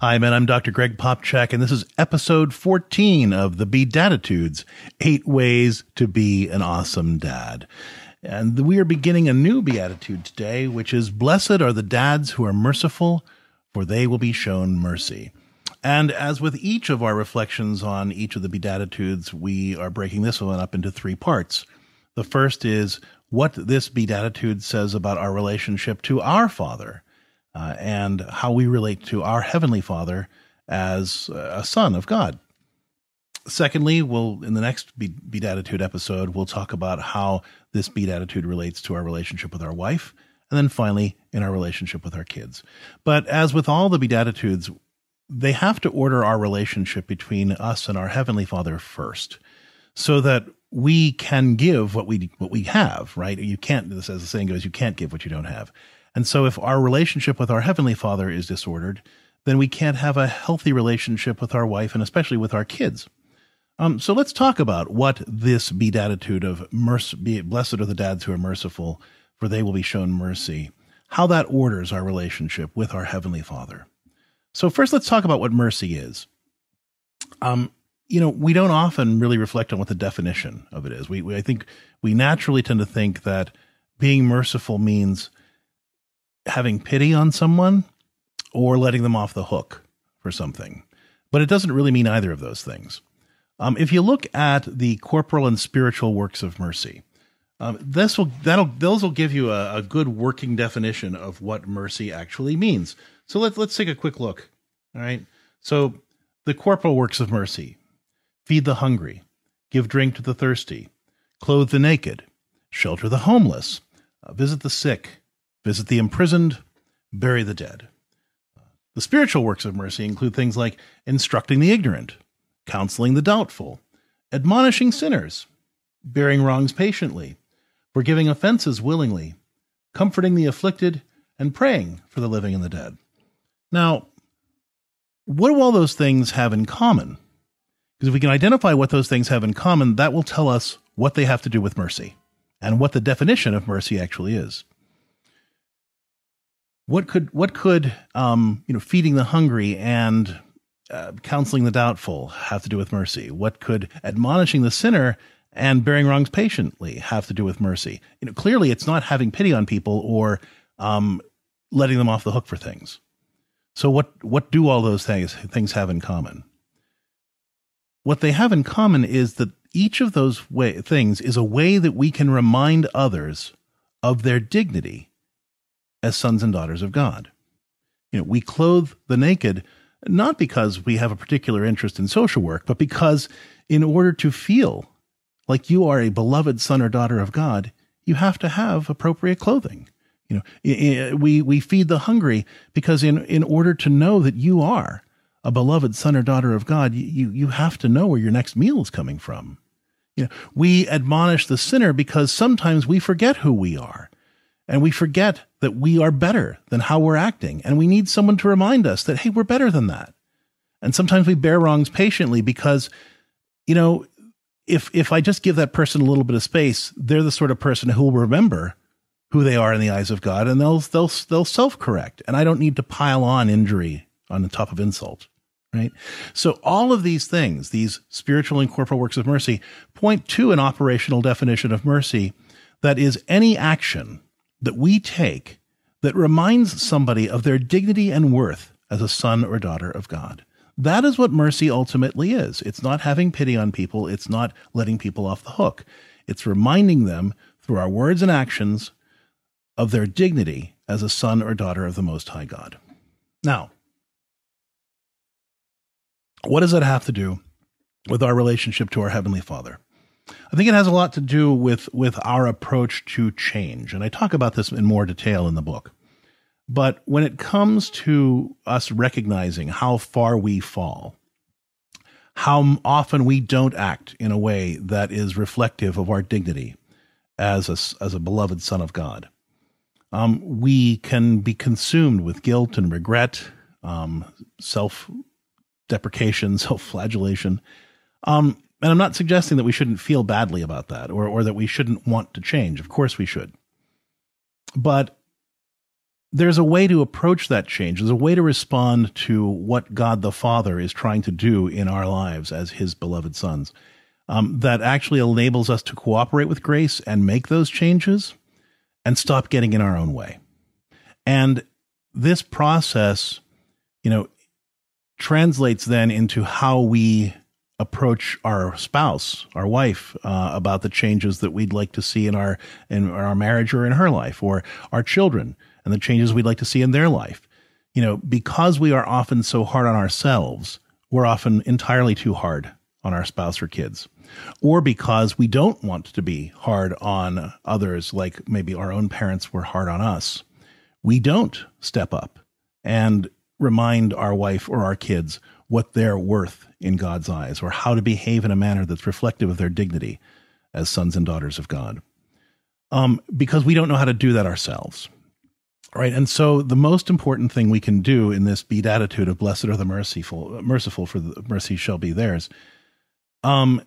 Hi, man. I'm Dr. Greg Popcak, and this is episode 14 of the BeDADitudes Eight Ways to Be an Awesome Dad. And we are beginning a new beatitude today, which is Blessed are the dads who are merciful, for they will be shown mercy. And as with each of our reflections on each of the Beatitudes, we are breaking this one up into three parts. The first is what this Beatitude says about our relationship to our Father uh, and how we relate to our Heavenly Father as a son of God. Secondly, we'll in the next Beatitude episode, we'll talk about how this Beatitude relates to our relationship with our wife, and then finally in our relationship with our kids. But as with all the Beatitudes, they have to order our relationship between us and our Heavenly Father first, so that we can give what we what we have. Right? You can't. As the saying goes, you can't give what you don't have. And so, if our relationship with our Heavenly Father is disordered, then we can't have a healthy relationship with our wife and especially with our kids. Um, so let's talk about what this beatitude of mercy, be blessed are the dads who are merciful, for they will be shown mercy, how that orders our relationship with our Heavenly Father. So first, let's talk about what mercy is. Um, you know, we don't often really reflect on what the definition of it is. We, we I think we naturally tend to think that being merciful means having pity on someone or letting them off the hook for something. But it doesn't really mean either of those things. Um, if you look at the corporal and spiritual works of mercy, um, this will that'll those will give you a, a, good working definition of what mercy actually means. So let's let's take a quick look. All right. So the corporal works of mercy: feed the hungry, give drink to the thirsty, clothe the naked, shelter the homeless, uh, visit the sick, visit the imprisoned, bury the dead. Uh, the spiritual works of mercy include things like instructing the ignorant, counseling the doubtful, admonishing sinners, bearing wrongs patiently, forgiving offenses willingly, comforting the afflicted, and praying for the living and the dead. Now, what do all those things have in common? Because if we can identify what those things have in common, that will tell us what they have to do with mercy and what the definition of mercy actually is what could what could um, you know feeding the hungry and uh, counseling the doubtful have to do with mercy? What could admonishing the sinner and bearing wrongs patiently have to do with mercy? You know, clearly it's not having pity on people or um, letting them off the hook for things. So what what do all those things things have in common? What they have in common is that each of those way, things is a way that we can remind others of their dignity as sons and daughters of God. You know, we clothe the naked not because we have a particular interest in social work, but because in order to feel like you are a beloved son or daughter of God, you have to have appropriate clothing. You know, we we feed the hungry because in in order to know that you are a beloved son or daughter of God, you you have to know where your next meal is coming from. You know, we admonish the sinner because sometimes we forget who we are and we forget that we are better than how we're acting. And we need someone to remind us that, hey, we're better than that. And sometimes we bear wrongs patiently because, you know, if if I just give that person a little bit of space, they're the sort of person who will remember who they are in the eyes of God, and they'll they'll they'll self correct. And I don't need to pile on injury on the top of insult, right? So all of these things, these spiritual and corporal works of mercy, point to an operational definition of mercy that is any action that we take that reminds somebody of their dignity and worth as a son or daughter of God. That is what mercy ultimately is. It's not having pity on people, it's not letting people off the hook. It's reminding them through our words and actions of their dignity as a son or daughter of the Most High God. Now, what does that have to do with our relationship to our Heavenly Father? I think it has a lot to do with with our approach to change, and I talk about this in more detail in the book. But when it comes to us recognizing how far we fall, how often we don't act in a way that is reflective of our dignity as a, as a beloved son of God, um, we can be consumed with guilt and regret, um, self deprecation, self flagellation. Um, and I'm not suggesting that we shouldn't feel badly about that or, or that we shouldn't want to change. Of course we should. But there's a way to approach that change. There's a way to respond to what God the Father is trying to do in our lives as His beloved sons. Um, that actually enables us to cooperate with grace and make those changes and stop getting in our own way. And this process, you know, translates then into how we approach our spouse, our wife, uh, about the changes that we'd like to see in our in our marriage or in her life, or our children and the changes we'd like to see in their life. You know, because we are often so hard on ourselves, we're often entirely too hard on our spouse or kids, or because we don't want to be hard on others, like maybe our own parents were hard on us. We don't step up and remind our wife or our kids what they're worth in God's eyes or how to behave in a manner that's reflective of their dignity as sons and daughters of God. Um, because we don't know how to do that ourselves. Right. And so the most important thing we can do in this beatitude of blessed are the merciful, merciful for the mercy shall be theirs, um,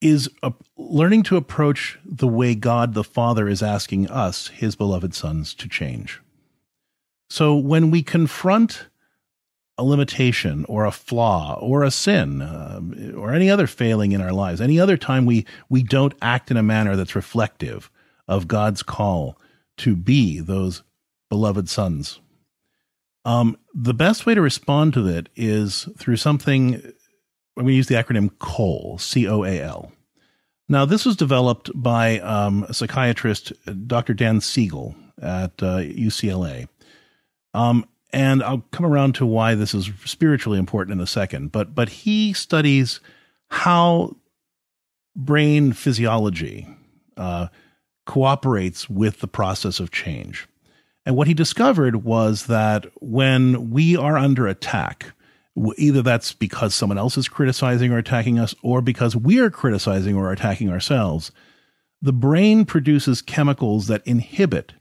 is a, learning to approach the way God the Father is asking us, his beloved sons, to change. So when we confront a limitation or a flaw or a sin um, or any other failing in our lives, any other time we, we don't act in a manner that's reflective of God's call to be those beloved sons. Um, the best way to respond to it is through something, I'm going to use the acronym COAL, C O A L. Now, this was developed by um, a psychiatrist, Dr. Dan Siegel at uh, UCLA. Um, and I'll come around to why this is spiritually important in a second. But but he studies how brain physiology uh, cooperates with the process of change. And what he discovered was that when we are under attack, either that's because someone else is criticizing or attacking us, or because we are criticizing or attacking ourselves, the brain produces chemicals that inhibit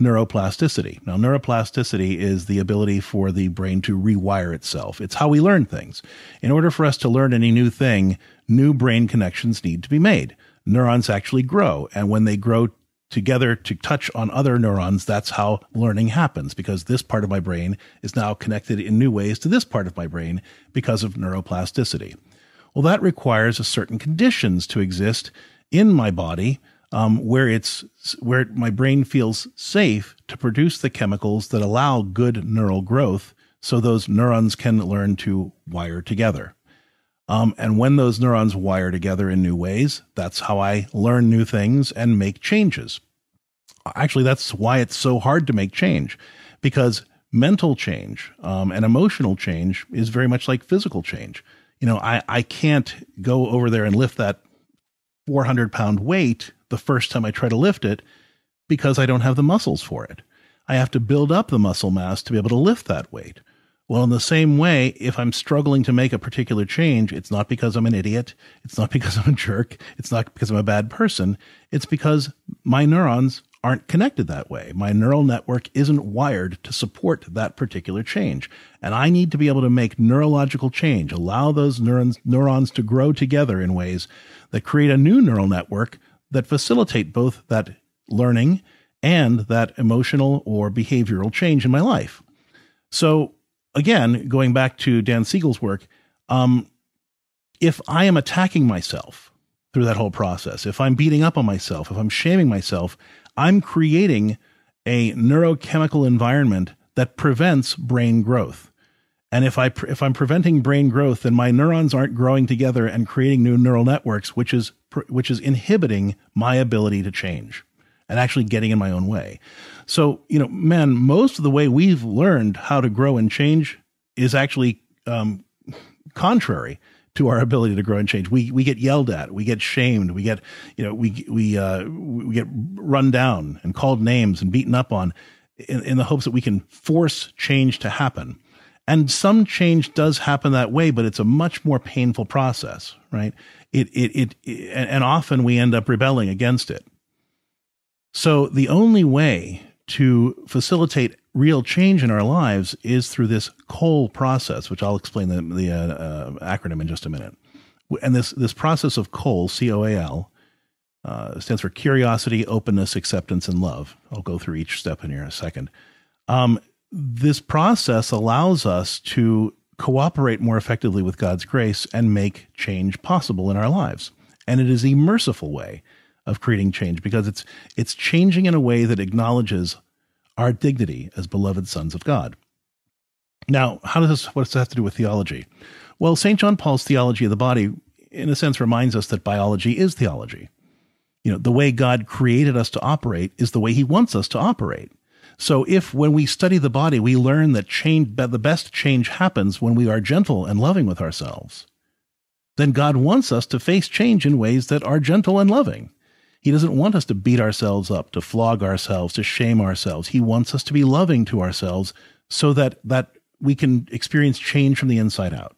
neuroplasticity. Now, neuroplasticity is the ability for the brain to rewire itself. It's how we learn things. In order for us to learn any new thing, new brain connections need to be made. Neurons actually grow, and when they grow together to touch on other neurons, that's how learning happens because this part of my brain is now connected in new ways to this part of my brain because of neuroplasticity. Well, that requires a certain conditions to exist in my body um, where it's where my brain feels safe to produce the chemicals that allow good neural growth, so those neurons can learn to wire together. Um, and when those neurons wire together in new ways, that's how I learn new things and make changes. Actually, that's why it's so hard to make change, because mental change um, and emotional change is very much like physical change. You know, I, I can't go over there and lift that 400 pound weight the first time I try to lift it because I don't have the muscles for it. I have to build up the muscle mass to be able to lift that weight. Well, in the same way, if I'm struggling to make a particular change, it's not because I'm an idiot. It's not because I'm a jerk. It's not because I'm a bad person. It's because my neurons aren't connected that way. My neural network isn't wired to support that particular change. And I need to be able to make neurological change, allow those neurons, neurons to grow together in ways that create a new neural network that facilitate both that learning and that emotional or behavioral change in my life. So, again, going back to Dan Siegel's work, um, if I am attacking myself through that whole process, if I'm beating up on myself, if I'm shaming myself, I'm creating a neurochemical environment that prevents brain growth. And if I if I'm preventing brain growth, then my neurons aren't growing together and creating new neural networks, which is which is inhibiting my ability to change and actually getting in my own way. So, you know, man, most of the way we've learned how to grow and change is actually um, contrary to our ability to grow and change. We we get yelled at, we get shamed, we get you know we we uh, we get run down and called names and beaten up on, in, in the hopes that we can force change to happen. And some change does happen that way, but it's a much more painful process, right? It, it, it, it, and often we end up rebelling against it. So the only way to facilitate real change in our lives is through this COAL process, which I'll explain the, the uh, uh, acronym in just a minute. And this, this process of COAL, C O A L, Uh, stands for curiosity, openness, acceptance, and love. I'll go through each step in here in a second. Um, this process allows us to cooperate more effectively with God's grace and make change possible in our lives. And it is a merciful way of creating change because it's it's changing in a way that acknowledges our dignity as beloved sons of God. Now, how does this what does this have to do with theology? Well, St. John Paul's theology of the body, in a sense, reminds us that biology is theology. You know, the way God created us to operate is the way he wants us to operate. So if when we study the body, we learn that change, that the best change happens when we are gentle and loving with ourselves, then God wants us to face change in ways that are gentle and loving. He doesn't want us to beat ourselves up, to flog ourselves, to shame ourselves. He wants us to be loving to ourselves so that, that we can experience change from the inside out.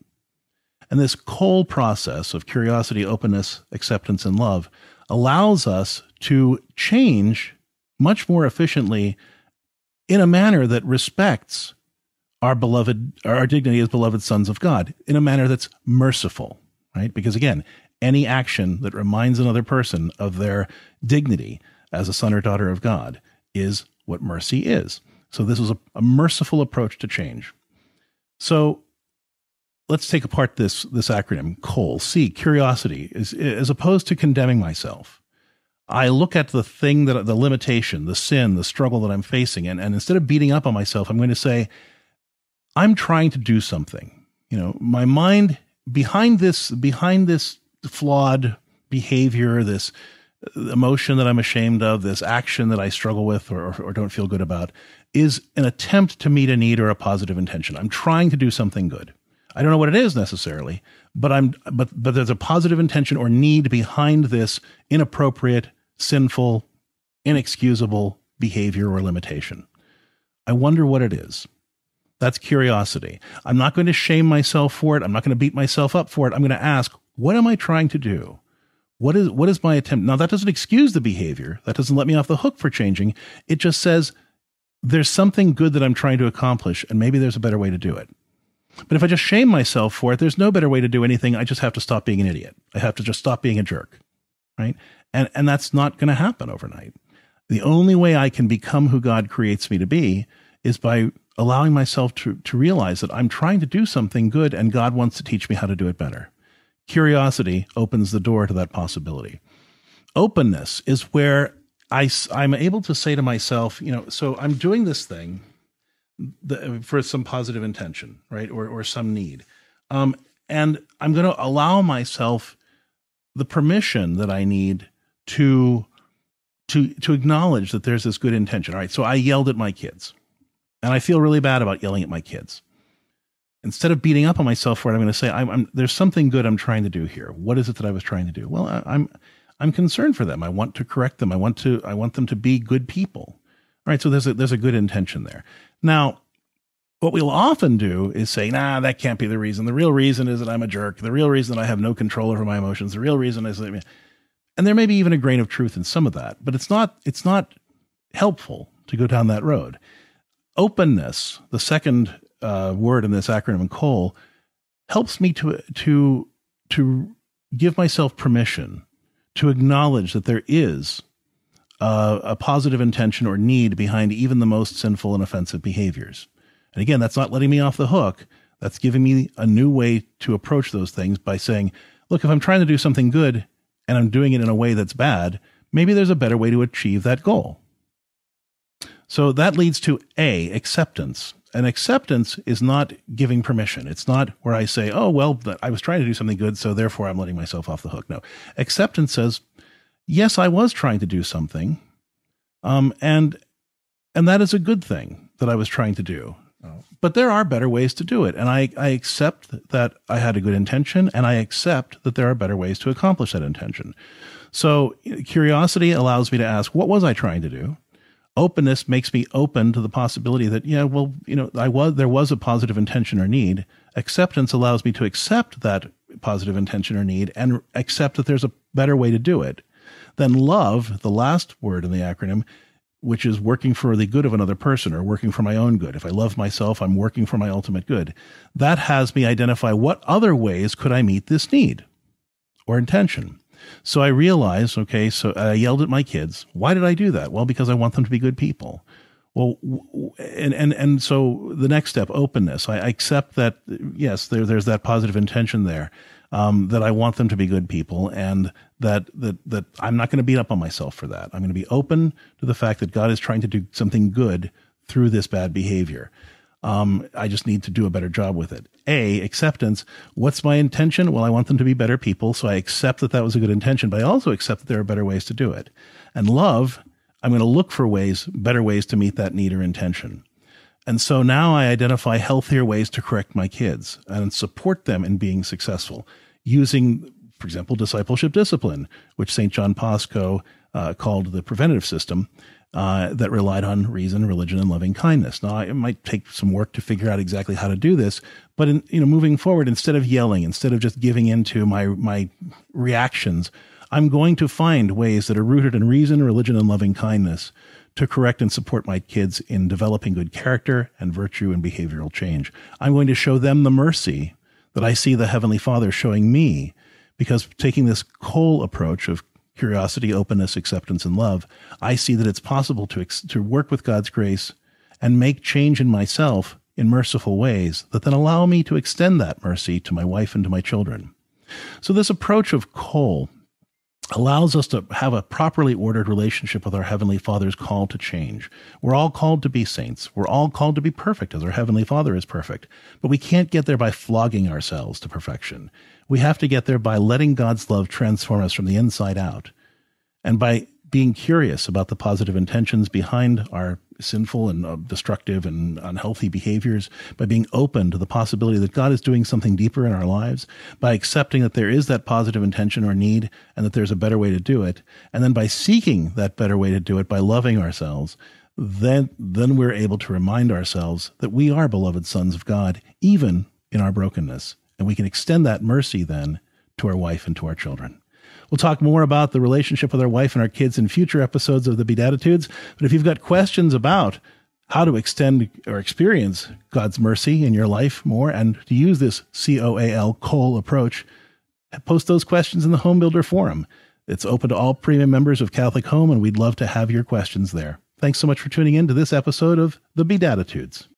And this whole process of curiosity, openness, acceptance, and love allows us to change much more efficiently in a manner that respects our beloved, our dignity as beloved sons of God, in a manner that's merciful, right? Because again, any action that reminds another person of their dignity as a son or daughter of God is what mercy is. So this is a, a merciful approach to change. So let's take apart this this acronym COAL. C curiosity is as opposed to condemning myself. I look at the thing that the limitation, the sin, the struggle that I'm facing, and, and instead of beating up on myself, I'm going to say, I'm trying to do something. You know, my mind behind this behind this flawed behavior, this uh, emotion that I'm ashamed of, this action that I struggle with or, or, or don't feel good about, is an attempt to meet a need or a positive intention. I'm trying to do something good. I don't know what it is necessarily, but I'm but but there's a positive intention or need behind this inappropriate sinful, inexcusable behavior or limitation. I wonder what it is. That's curiosity. I'm not going to shame myself for it. I'm not going to beat myself up for it. I'm going to ask, what am I trying to do? What is what is my attempt? Now that doesn't excuse the behavior. That doesn't let me off the hook for changing. It just says there's something good that I'm trying to accomplish and maybe there's a better way to do it. But if I just shame myself for it, there's no better way to do anything. I just have to stop being an idiot. I have to just stop being a jerk. Right? And, and that's not going to happen overnight. The only way I can become who God creates me to be is by allowing myself to, to realize that I'm trying to do something good and God wants to teach me how to do it better. Curiosity opens the door to that possibility. Openness is where I, I'm able to say to myself, you know, so I'm doing this thing for some positive intention, right? Or, or some need. Um, and I'm going to allow myself the permission that I need to to to acknowledge that there's this good intention. All right, so I yelled at my kids, and I feel really bad about yelling at my kids. Instead of beating up on myself for it, I'm going to say, I'm, I'm, there's something good I'm trying to do here. What is it that I was trying to do? Well, I, I'm I'm concerned for them. I want to correct them. I want to I want them to be good people. All right, so there's a there's a good intention there. Now, what we'll often do is say, nah, that can't be the reason. The real reason is that I'm a jerk. The real reason I have no control over my emotions. The real reason is that and there may be even a grain of truth in some of that, but it's not it's not helpful to go down that road. Openness, the second uh, word in this acronym COAL, helps me to to to give myself permission to acknowledge that there is uh, a positive intention or need behind even the most sinful and offensive behaviors. And again, that's not letting me off the hook. That's giving me a new way to approach those things by saying, look, if I'm trying to do something good, and I'm doing it in a way that's bad, maybe there's a better way to achieve that goal. So that leads to A, acceptance. And acceptance is not giving permission. It's not where I say, oh, well, I was trying to do something good, so therefore I'm letting myself off the hook. No. Acceptance says, yes, I was trying to do something. Um, and, and that is a good thing that I was trying to do. But there are better ways to do it. And I, I accept that I had a good intention and I accept that there are better ways to accomplish that intention. So curiosity allows me to ask, what was I trying to do? Openness makes me open to the possibility that, yeah, well, you know, I was, there was a positive intention or need. Acceptance allows me to accept that positive intention or need and accept that there's a better way to do it. Then love, the last word in the acronym, which is working for the good of another person or working for my own good. If I love myself, I'm working for my ultimate good. That has me identify what other ways could I meet this need or intention. So I realized, okay, so I yelled at my kids. Why did I do that? Well, because I want them to be good people. Well, and and and so the next step, openness. I, I accept that yes, there there's that positive intention there. Um, that I want them to be good people, and that that that I'm not going to beat up on myself for that. I'm going to be open to the fact that God is trying to do something good through this bad behavior. Um, I just need to do a better job with it. A, acceptance. What's my intention? Well, I want them to be better people. So I accept that that was a good intention, but I also accept that there are better ways to do it. And love, I'm going to look for ways, better ways to meet that need or intention. And so now I identify healthier ways to correct my kids and support them in being successful using, for example, discipleship discipline, which St. John Bosco uh, called the preventative system uh, that relied on reason, religion, and loving kindness. Now, it might take some work to figure out exactly how to do this, but in, you know, moving forward, instead of yelling, instead of just giving into my my reactions, I'm going to find ways that are rooted in reason, religion, and loving kindness to correct and support my kids in developing good character and virtue and behavioral change. I'm going to show them the mercy that I see the Heavenly Father showing me because taking this COAL approach of curiosity, openness, acceptance, and love, I see that it's possible to, to work with God's grace and make change in myself in merciful ways that then allow me to extend that mercy to my wife and to my children. So, this approach of COAL allows us to have a properly ordered relationship with our Heavenly Father's call to change. We're all called to be saints. We're all called to be perfect as our Heavenly Father is perfect. But we can't get there by flogging ourselves to perfection. We have to get there by letting God's love transform us from the inside out and by being curious about the positive intentions behind our sinful and uh, destructive and unhealthy behaviors, by being open to the possibility that God is doing something deeper in our lives, by accepting that there is that positive intention or need and that there's a better way to do it, and then by seeking that better way to do it by loving ourselves, then then we're able to remind ourselves that we are beloved sons of God, even in our brokenness. And we can extend that mercy then to our wife and to our children. We'll talk more about the relationship with our wife and our kids in future episodes of the Beatitudes. But if you've got questions about how to extend or experience God's mercy in your life more and to use this C O A L COAL approach, post those questions in the Home Builder Forum. It's open to all premium members of Catholic Home, and we'd love to have your questions there. Thanks so much for tuning in to this episode of The Beatitudes.